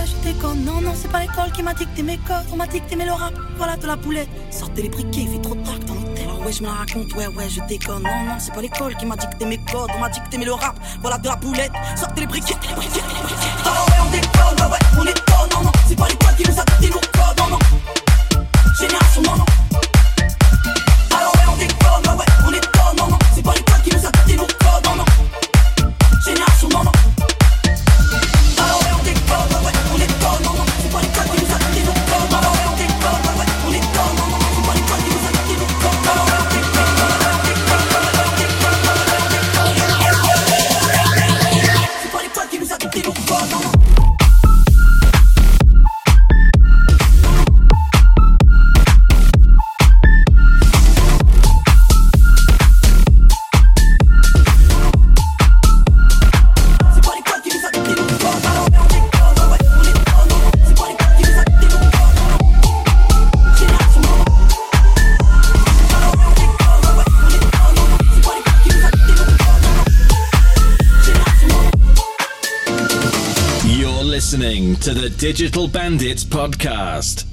ouais, je déconne. Non, non, c'est pas l'école qui m'a dicté mes codes. On m'a dicté mes le rap, voilà de la boulette. Sortez les briquets, il fait trop tard dans l'hôtel. Ah ouais, je me la raconte, ouais, ouais, je déconne. Non, non, c'est pas l'école qui m'a dicté mes codes. On m'a dicté mes le rap, voilà de la boulette. Sortez les briquets, les briquets, les briquets. Ah ouais, on déconne, ouais, ouais, on déconne. Non, non, c'est pas l'école qui nous a dicté nos codes. Non, non, génération, non, non. to the Digital Bandits podcast.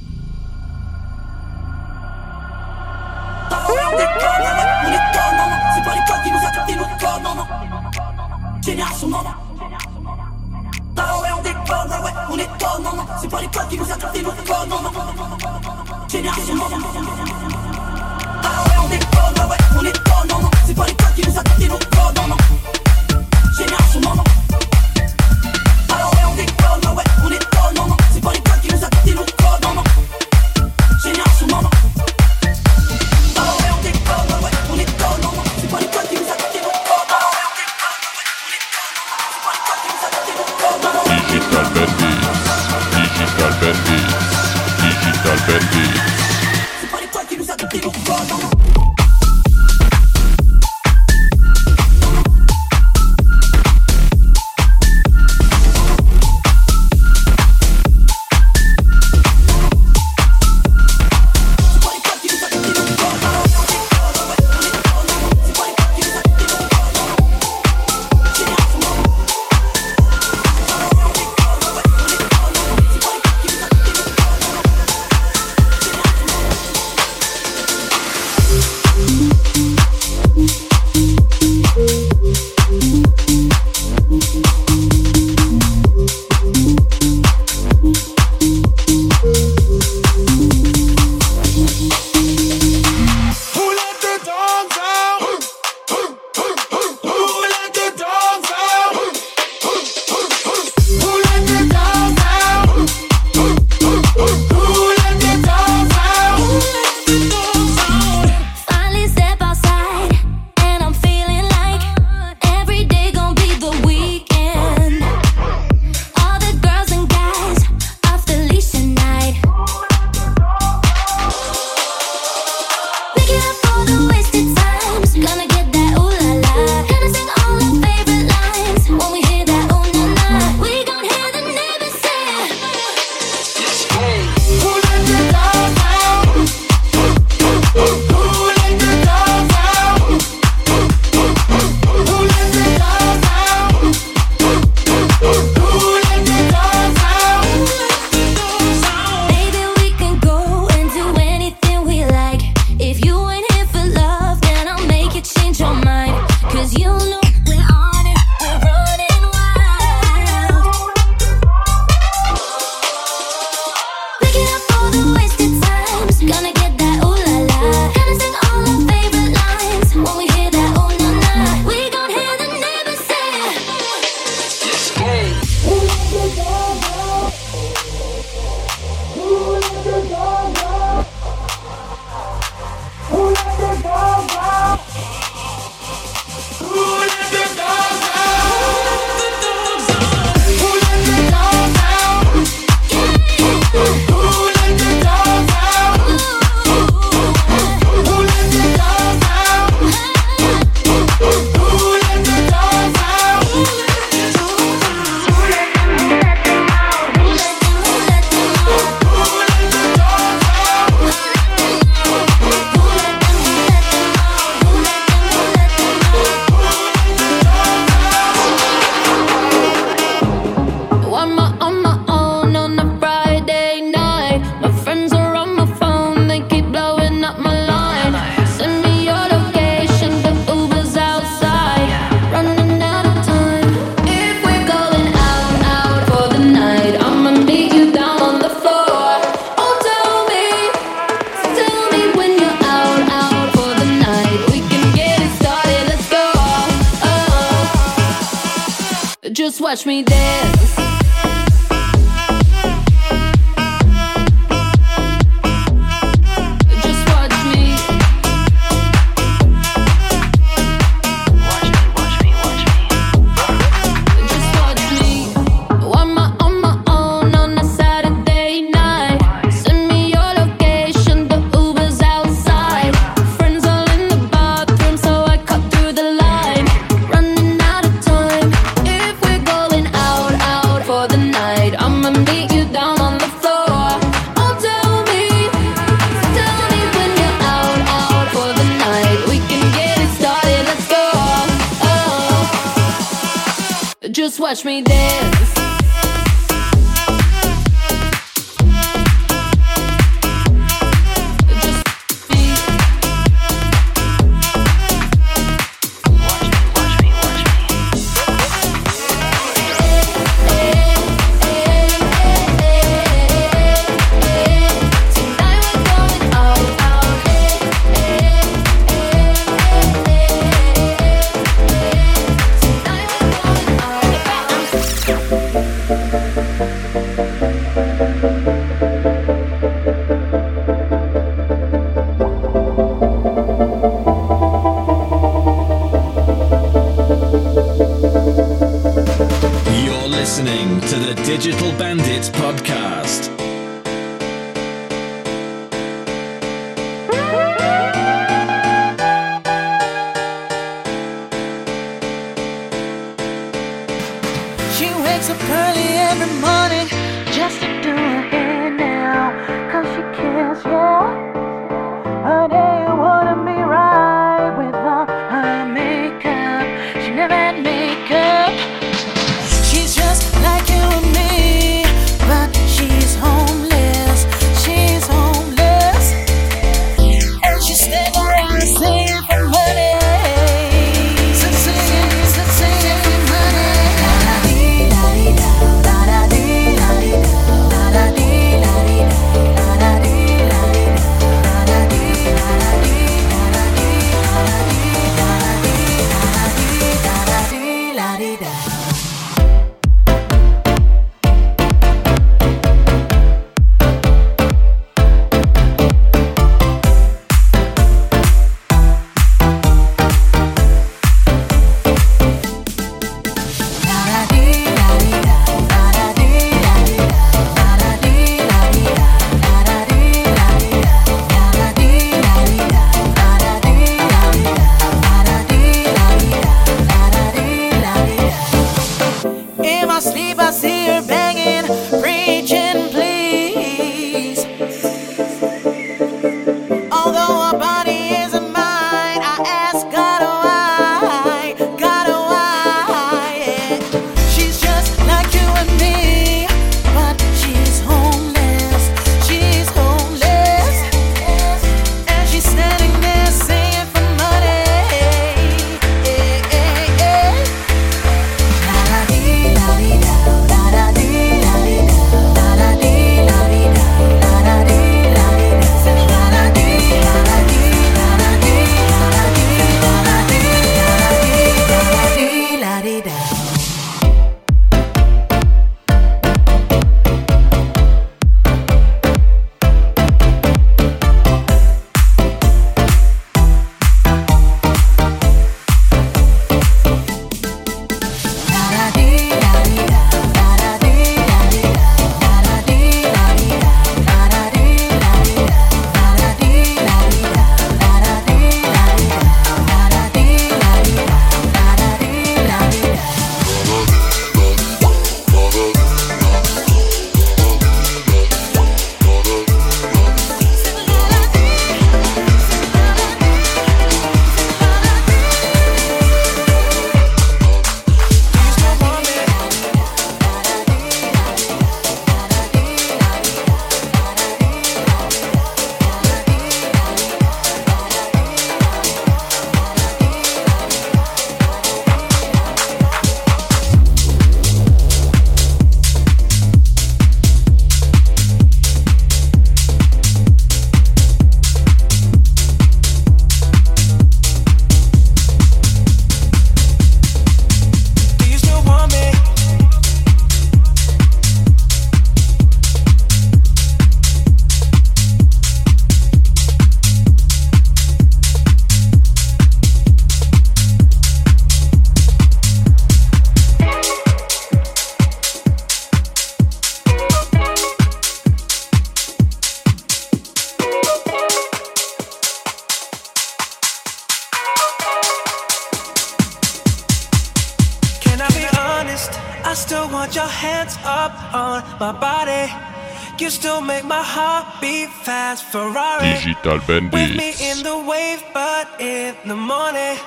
Digital With me in the wave, but in the morning.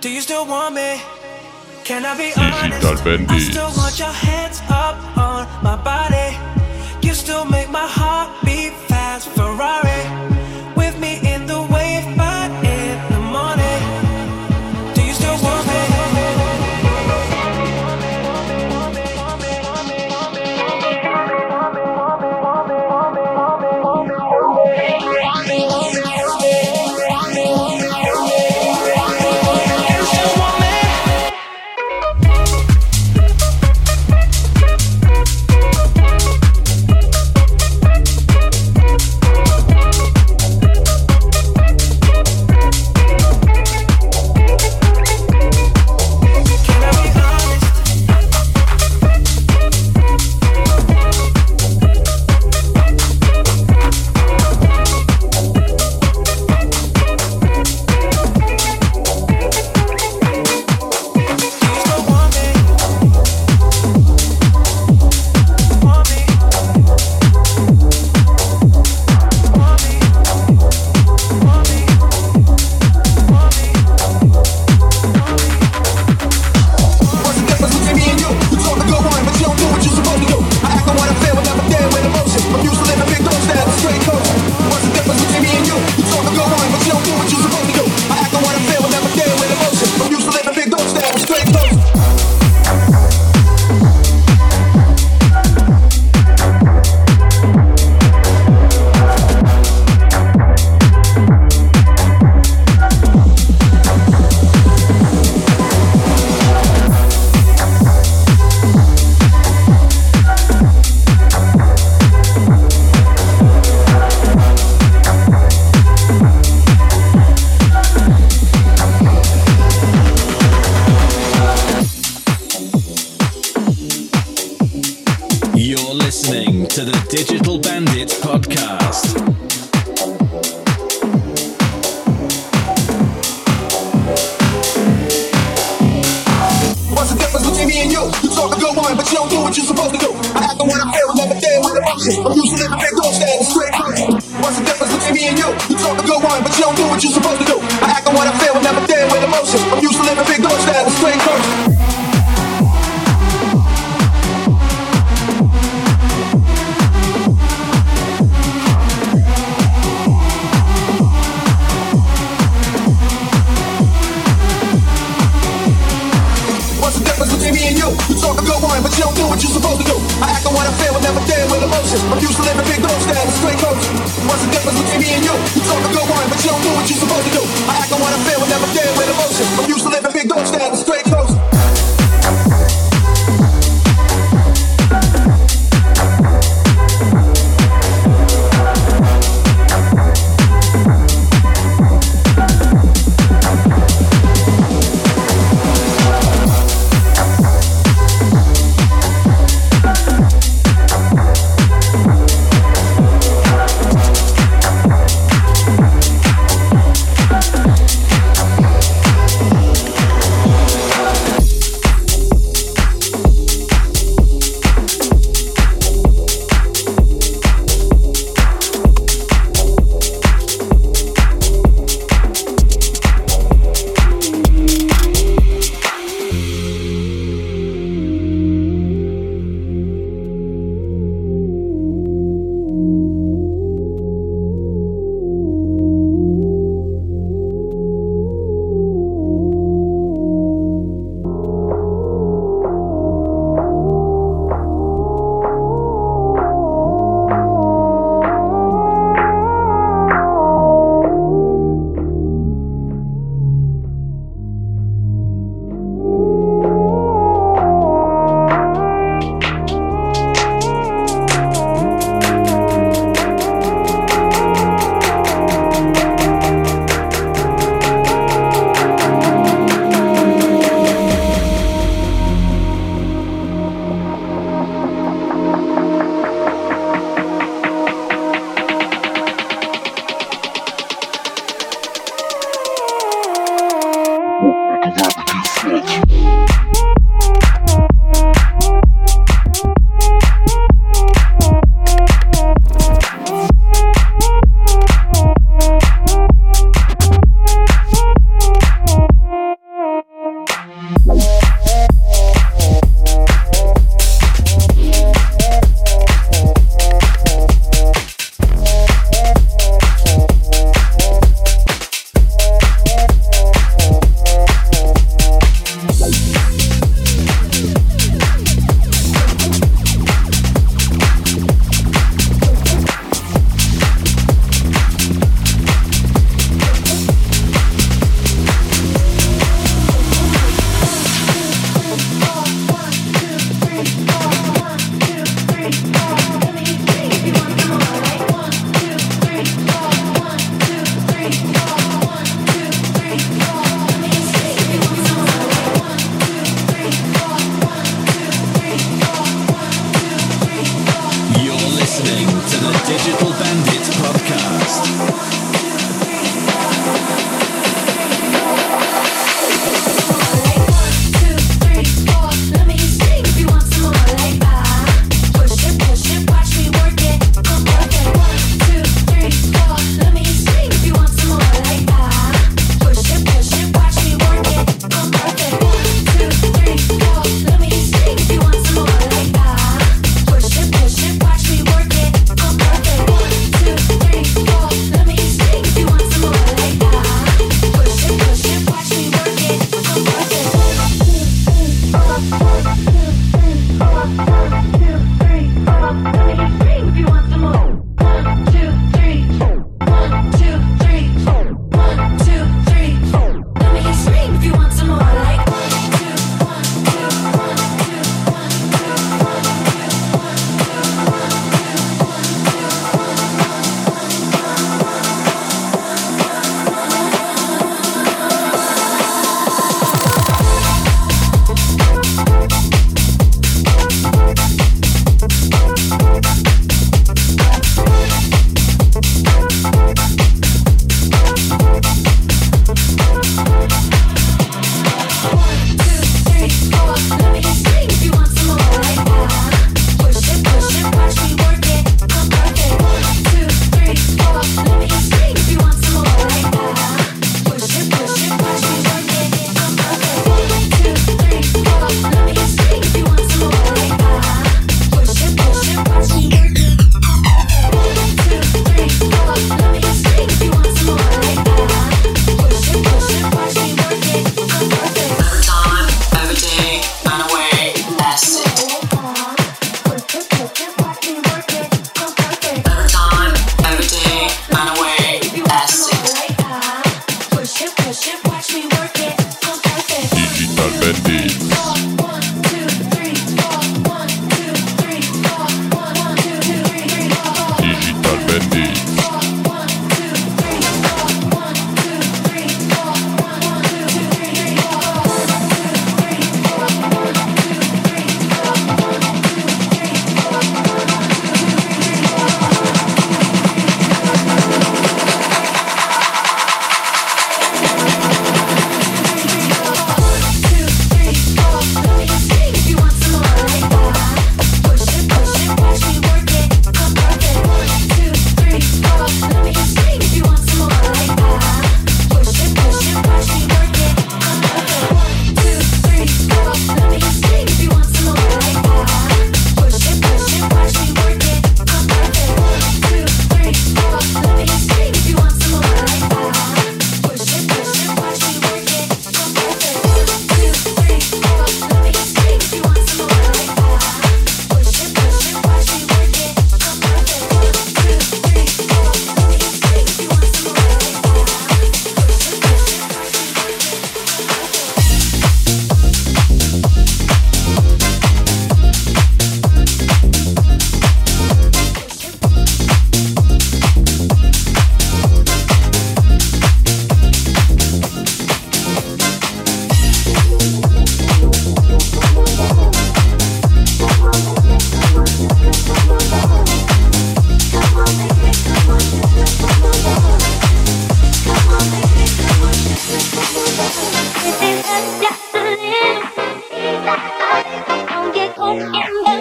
Do you still want me? Can I be honest? Digital I Bandits. I'm used to living big dog style, straight coast. What's the difference between me and you? You talk and go on, but you don't do what you're supposed to do. I act on what I feel never dead with emotions. I'm used to living big dog style, straight coast. Emotion. Used to living in big dog style, straight coast. What's the difference between me and you? You talk a go on, but you don't do what you're supposed to do. I act on what I feel never dead with emotion. Used to living in big dog style, straight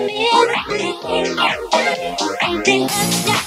Come on,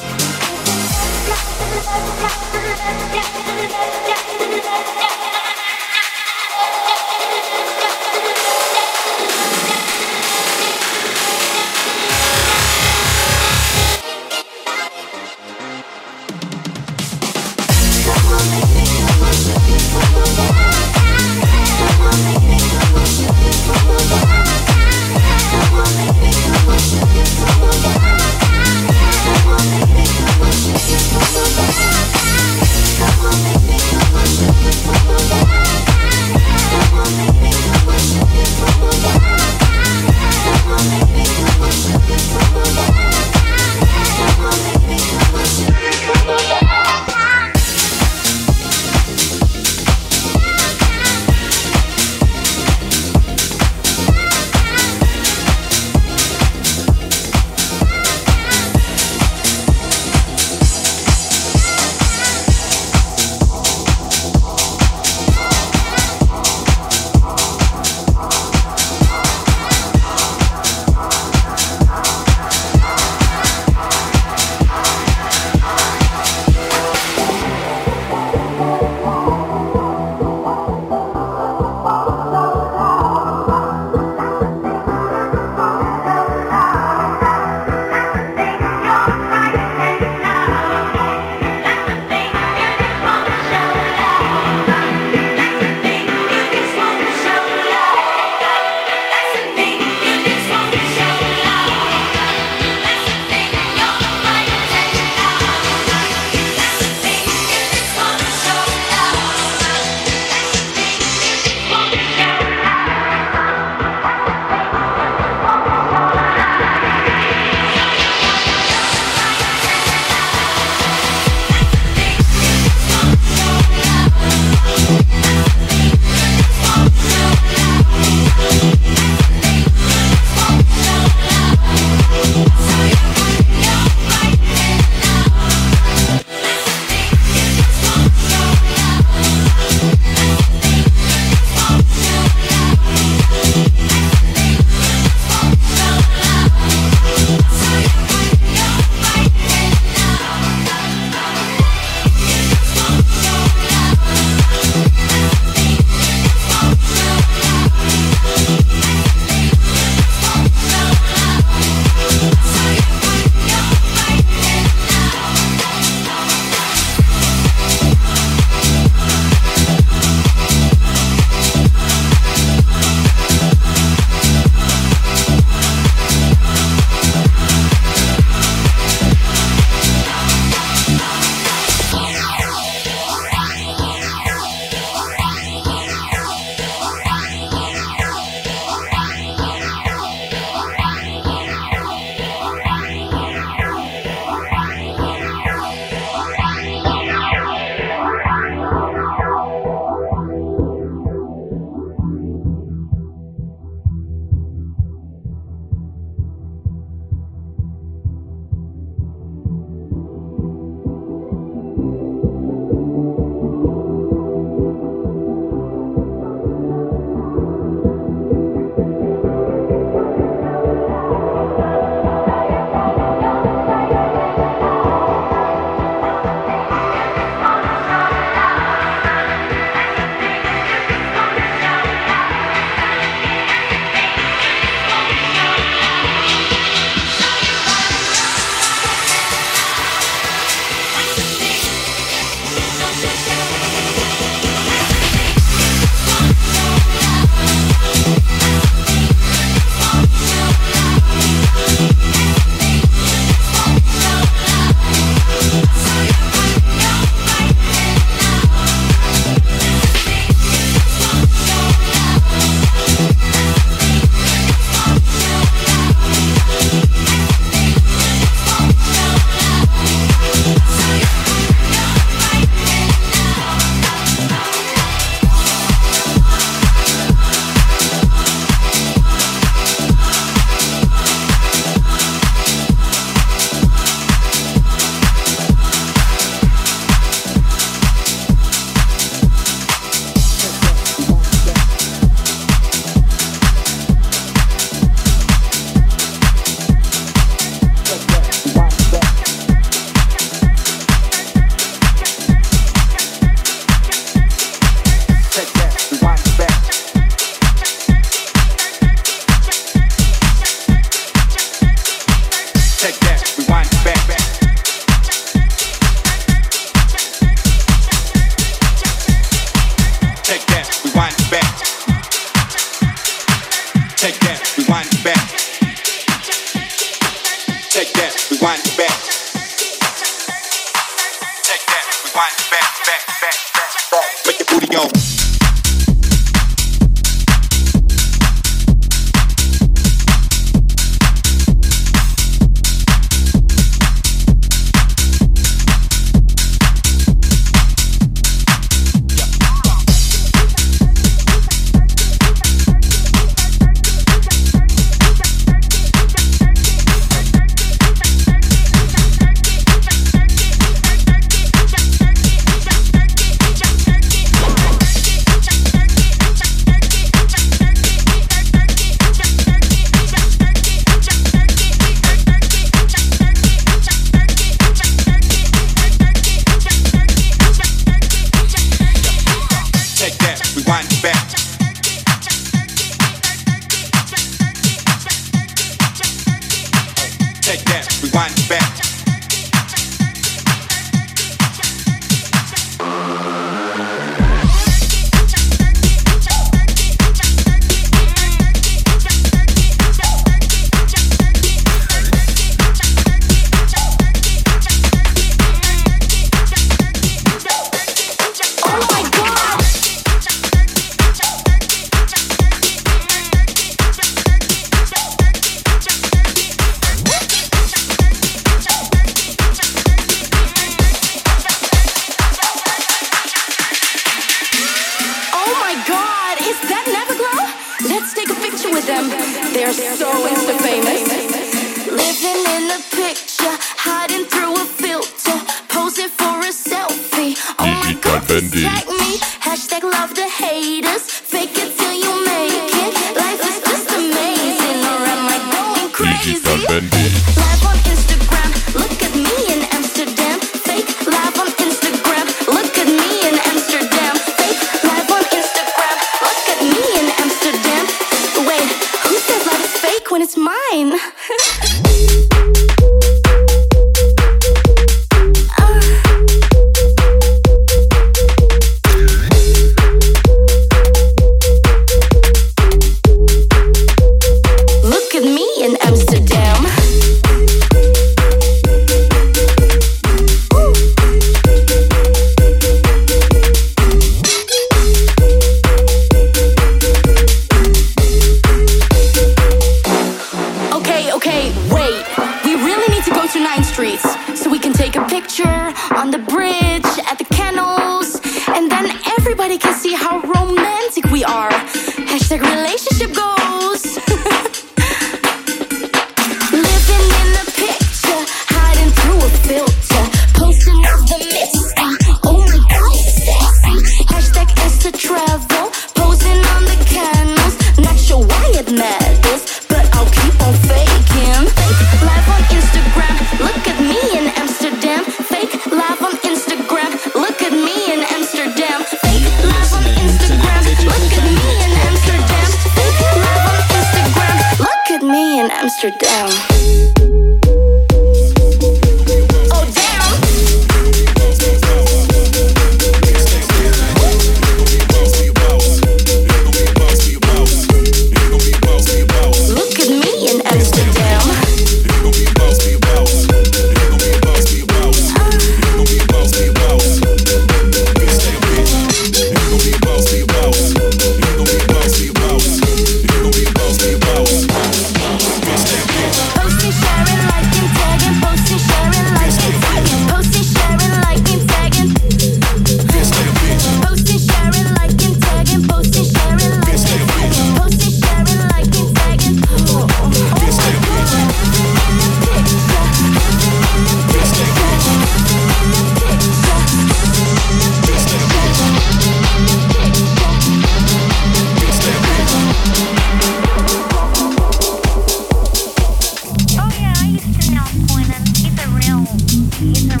Digital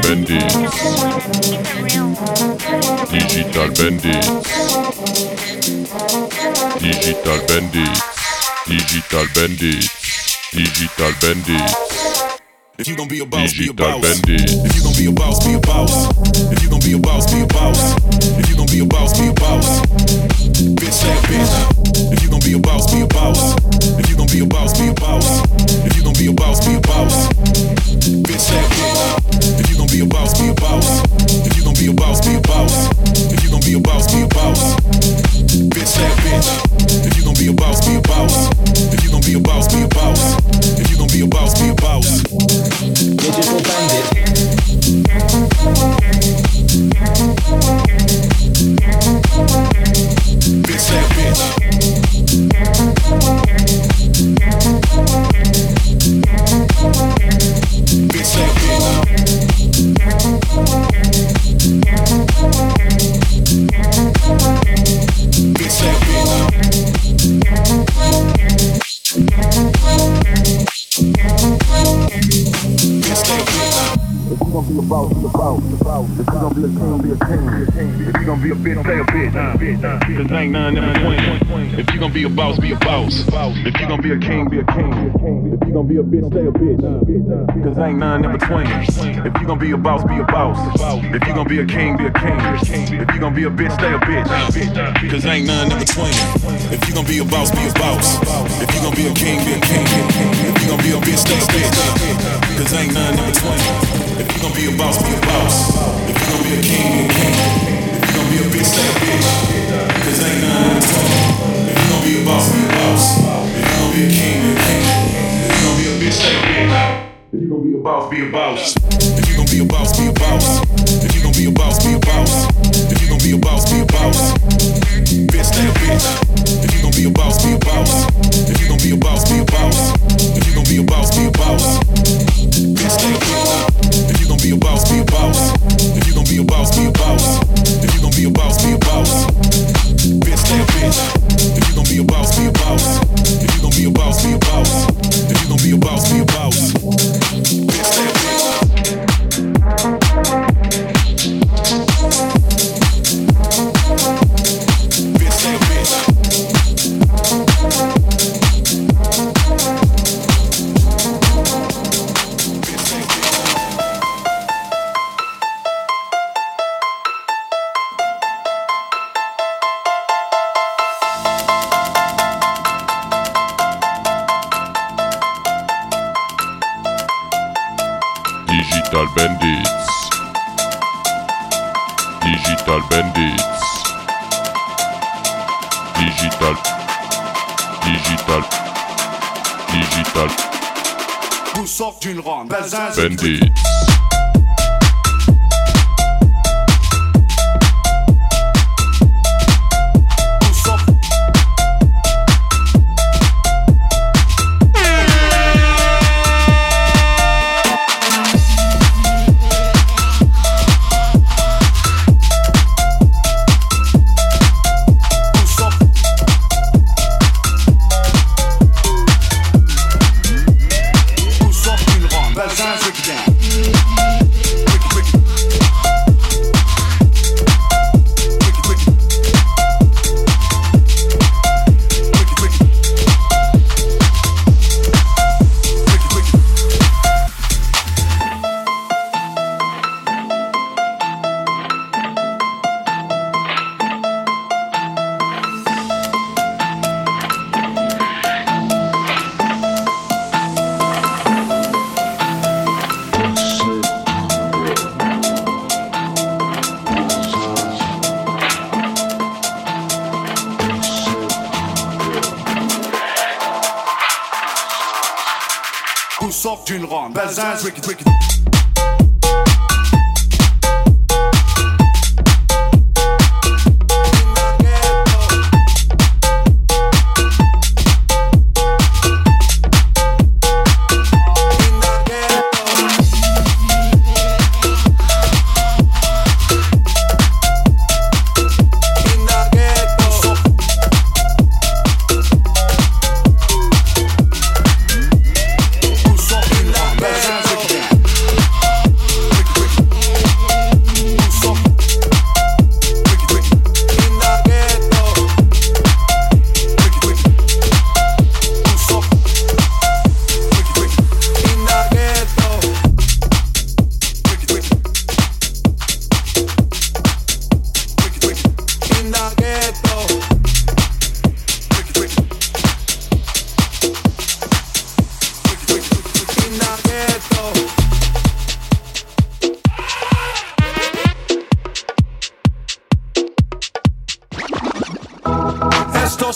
Bandits. Digital Bandits. Digital Bandits. If you gon' be a boss, be a boss. If you gon' be a boss, be a boss. If you gon' be a boss, be a boss. If you gon' be a boss, be a boss. Bitch, say a bitch. If you gon' be a boss, be a boss. If you gon' be a boss, be a boss. If you gon' be a boss, be a boss. Bitch, say a bitch. If you gon' be a boss, be a boss. If you gon' be a boss, be a boss. If you gon' be a boss, be a boss. Bitch, a bitch. If you gon' be a boss, be a boss. If you gon' be a boss, be a boss. If you gon' be a boss, be a boss. Digital Bandit. Bitch, bitch. Bitch, bitch. Bitch, you gon' be a boss, be. If you gon' be a king, be a king. If you gon' be a bitch, stay a bitch. Cause ain't none in between. If you gon' be a boss, be a boss. If you gon' be a king, be a king. If you gon' be a bitch, stay a bitch. Cause ain't none in between. If you gon' be a boss, be a boss. If you gon' be a king, be a king. If you gon' be a bitch, stay a bitch. Cause ain't none in between. If you gon' be a boss, be a boss. If you gon' be a king, be a king. If you gon' be a bitch, stay a bitch. Cause ain't none in between. If you gon' be a boss, be a boss. If you gon' be a king, be a king. If you gon' be a bitch, stay a bitch. Cause ain't none in between. If you gon' be a boss, be a boss. If you gon' be a king, be a king. If you gon' be a bitch, stay a bitch. If you gon' be a boss, be a boss. If you gon' be a boss, be a boss. If you gon' be a boss, be a boss. If you gon' be a boss, be a boss. Bitch, stay a bitch. If you gon' be a boss, be a boss. If you gon' be a boss, be a boss. If you gon' be a boss, be a boss. Bitch, stay a boss, be a boss. If you gon' be a boss, be a boss. Bitch, stay a bitch. Bazin,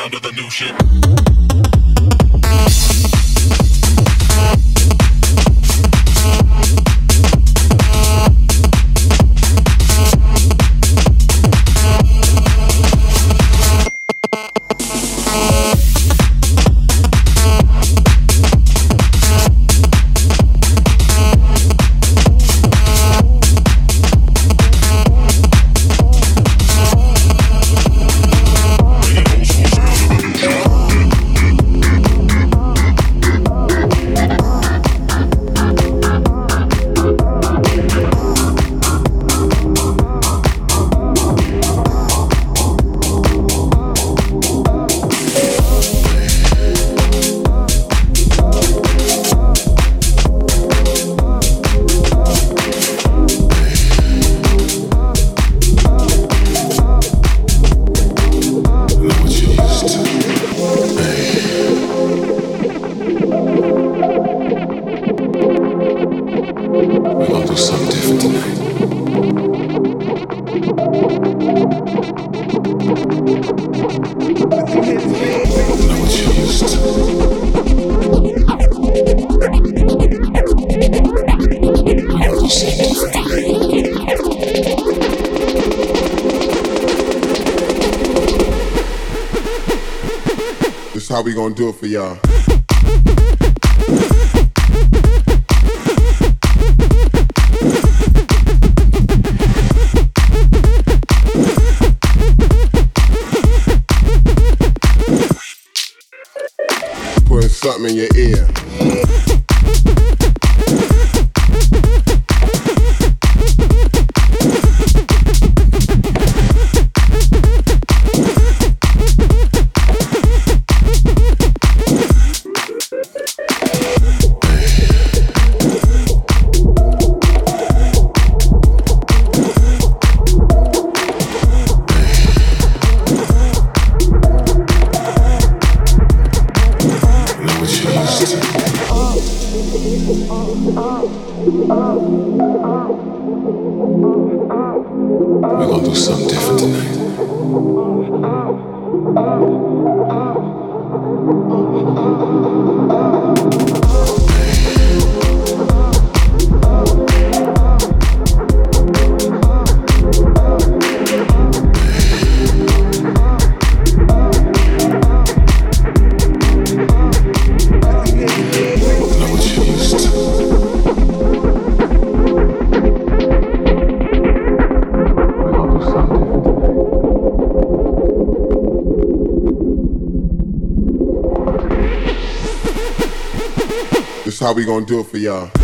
down to the new shit. Something in your ear. Gonna do it for y'all.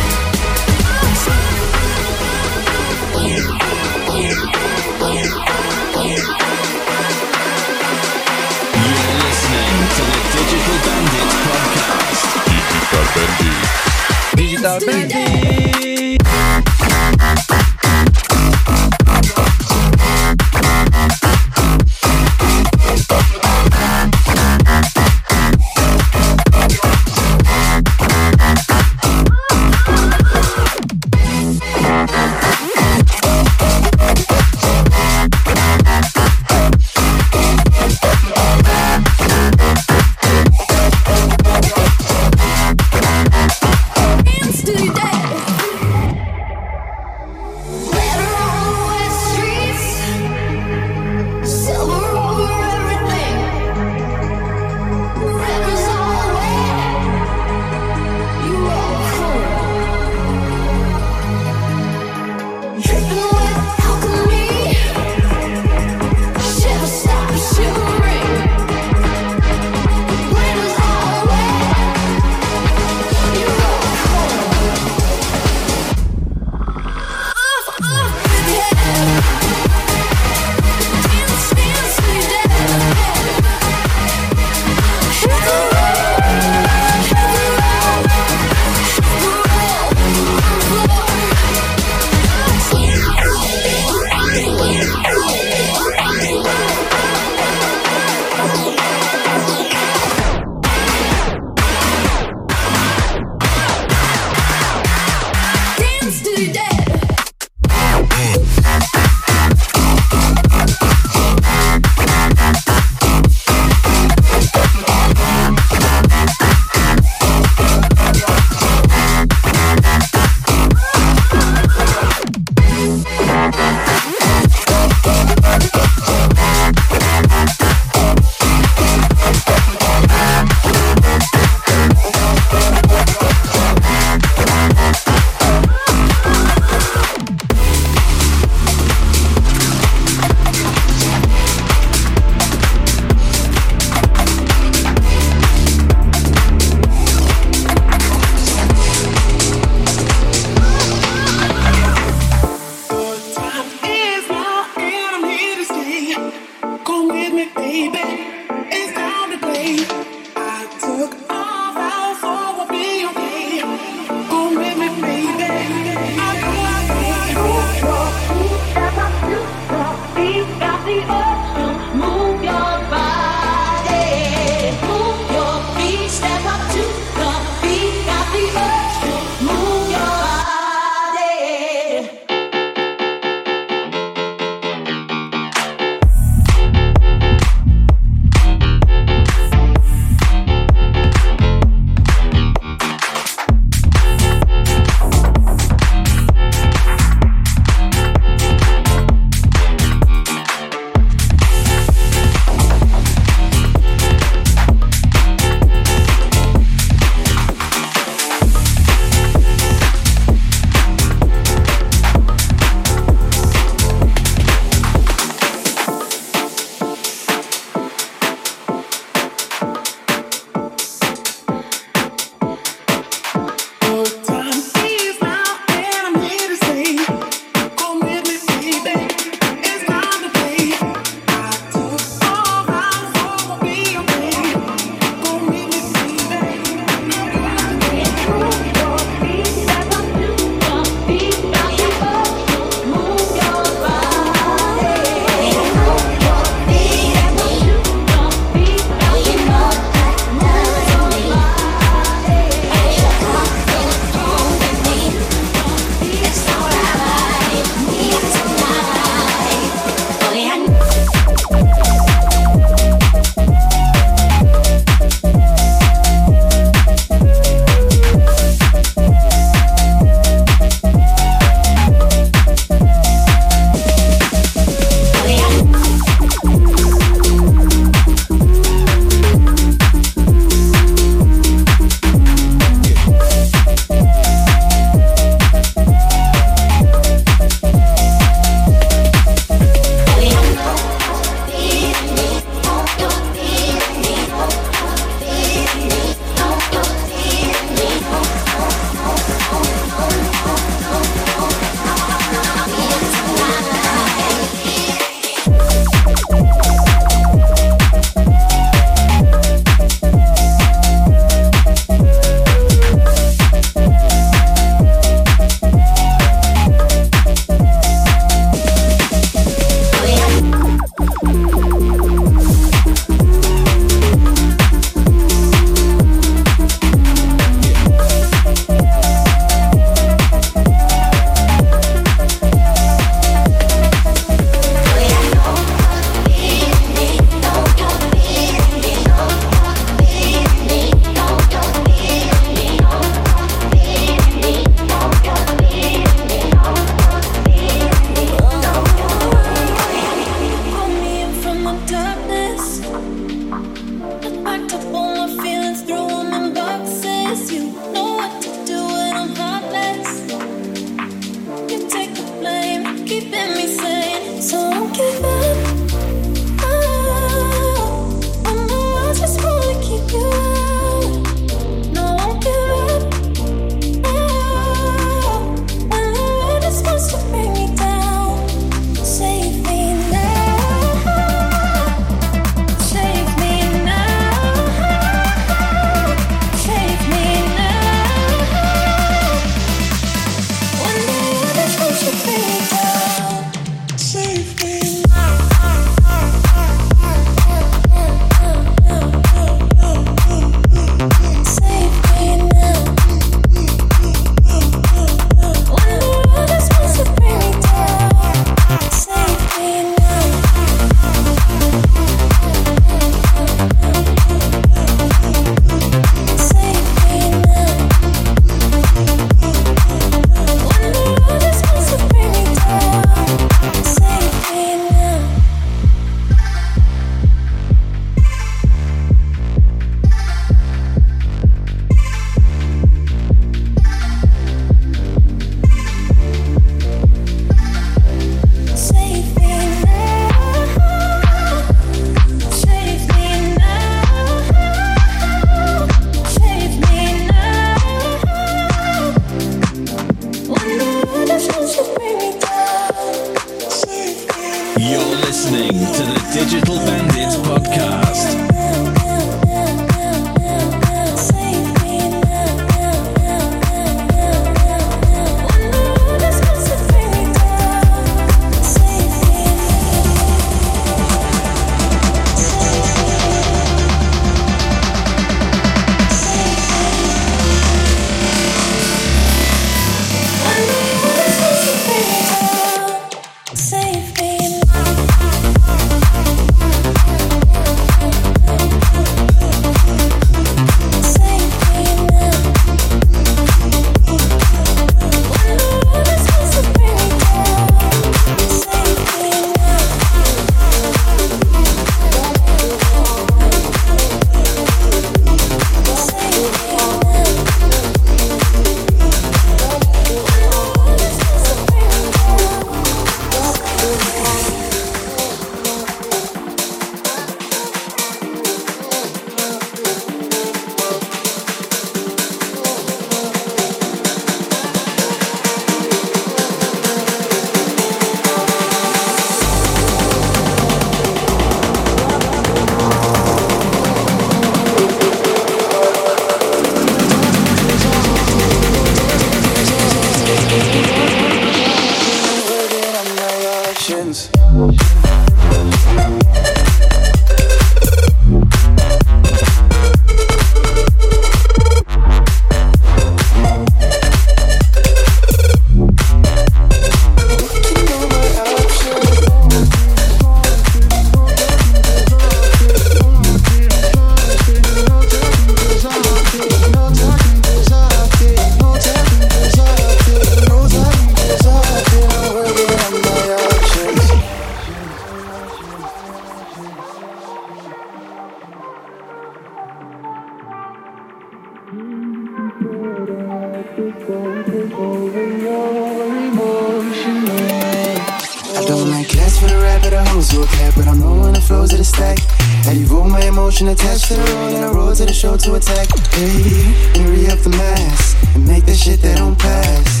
Like class for the rap, but I hoes who clap, but I'm knowing the flows of the stack. I evolve my emotion attached to the roll, and I roll to the show to attack. Hey, re up the mask, and make the shit that don't pass.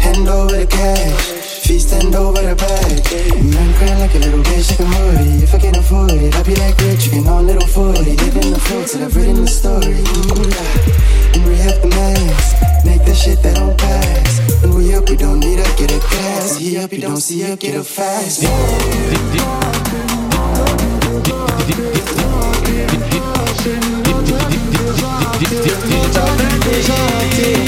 Hand over the cash, Feet stand over the back. Man crying like a little bitch, like a hoodie. If I can't afford it, I'll be like rich, you can all little 40. Living the flow till I've written the story. Mm-hmm. And we have the mask, make the shit that don't pass. And we up, we don't need up, get a class. He up, you don't see up, get a fast. Digital